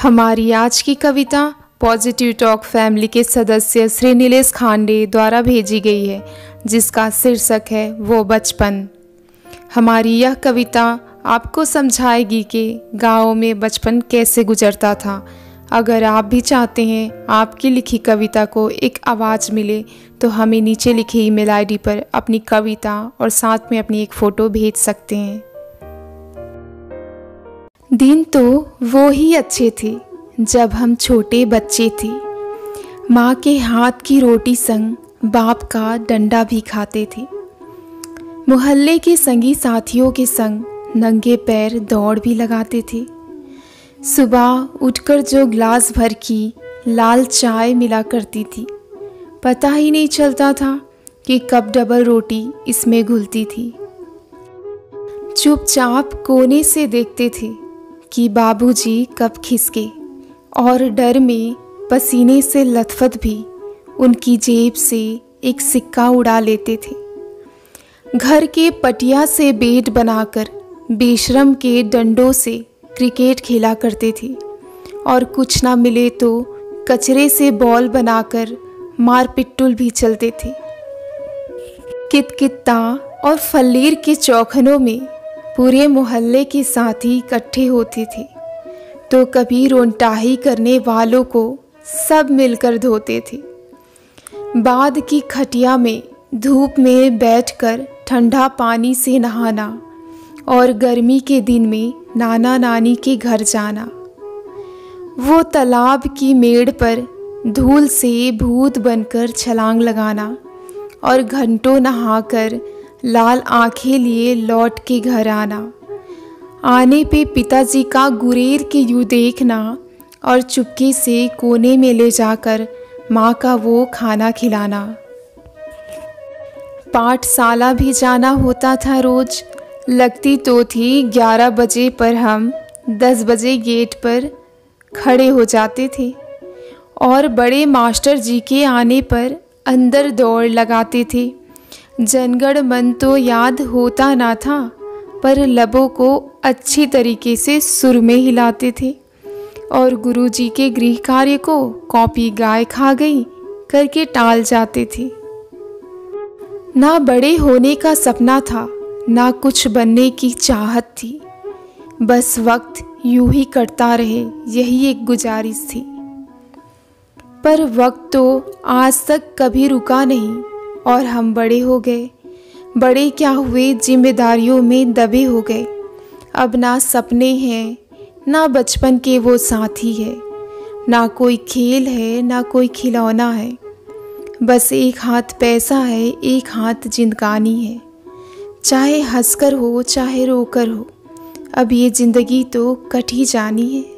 हमारी आज की कविता पॉजिटिव टॉक फैमिली के सदस्य श्री नीलेश खांडे द्वारा भेजी गई है, जिसका शीर्षक है वो बचपन। हमारी यह कविता आपको समझाएगी कि गाँव में बचपन कैसे गुजरता था। अगर आप भी चाहते हैं आपकी लिखी कविता को एक आवाज़ मिले तो हमें नीचे लिखी ईमेल आईडी पर अपनी कविता और साथ में अपनी एक फ़ोटो भेज सकते हैं। दिन तो वो ही अच्छे थे, जब हम छोटे बच्चे थे। माँ के हाथ की रोटी संग बाप का डंडा भी खाते थे। मोहल्ले के संगी साथियों के संग नंगे पैर दौड़ भी लगाते थे। सुबह उठकर जो ग्लास भर की लाल चाय मिला करती थी, पता ही नहीं चलता था कि कब डबल रोटी इसमें घुलती थी। चुपचाप कोने से देखते थे कि बाबूजी कब खिसके और डर में पसीने से लथपथ भी उनकी जेब से एक सिक्का उड़ा लेते थे। घर के पटिया से बेट बनाकर बेशरम के डंडों से क्रिकेट खेला करते थे और कुछ ना मिले तो कचरे से बॉल बनाकर मार पिट्टुल भी चलते थे। कितकित्ता और फल्लीर के चौखनों में पूरे मोहल्ले के साथी इकट्ठे होते थे। तो कभी रोनटाही करने वालों को सब मिलकर धोते थे। बाद की खटिया में धूप में बैठकर ठंडा पानी से नहाना और गर्मी के दिन में नाना नानी के घर जाना। वो तालाब की मेड़ पर धूल से भूत बनकर छलांग लगाना और घंटों नहाकर लाल आँखें लिए लौट के घर आना। आने पे पिताजी का गुरेर के यूँ देखना और चुपके से कोने में ले जाकर माँ का वो खाना खिलाना। पाठशाला भी जाना होता था रोज। लगती तो थी ग्यारह बजे पर हम दस बजे गेट पर खड़े हो जाते थे और बड़े मास्टर जी के आने पर अंदर दौड़ लगाते थे। जनगण मन तो याद होता ना था, पर लबों को अच्छी तरीके से सुर में हिलाते थे। और गुरुजी के गृह कार्य को कॉपी गाय खा गई, करके टाल जाते थे। ना बड़े होने का सपना था, ना कुछ बनने की चाहत थी। बस वक्त यूँ ही कटता रहे, यही एक गुजारिश थी। पर वक्त तो आज तक कभी रुका नहीं। और हम बड़े हो गए। बड़े क्या हुए? जिम्मेदारियों में दबे हो गए। अब ना सपने हैं, ना बचपन के वो साथी है। ना कोई खेल है, ना कोई खिलौना है। बस एक हाथ पैसा है, एक हाथ जिंदगानी है। चाहे हंसकर हो, चाहे रोकर हो। अब ये ज़िंदगी तो कट ही जानी है।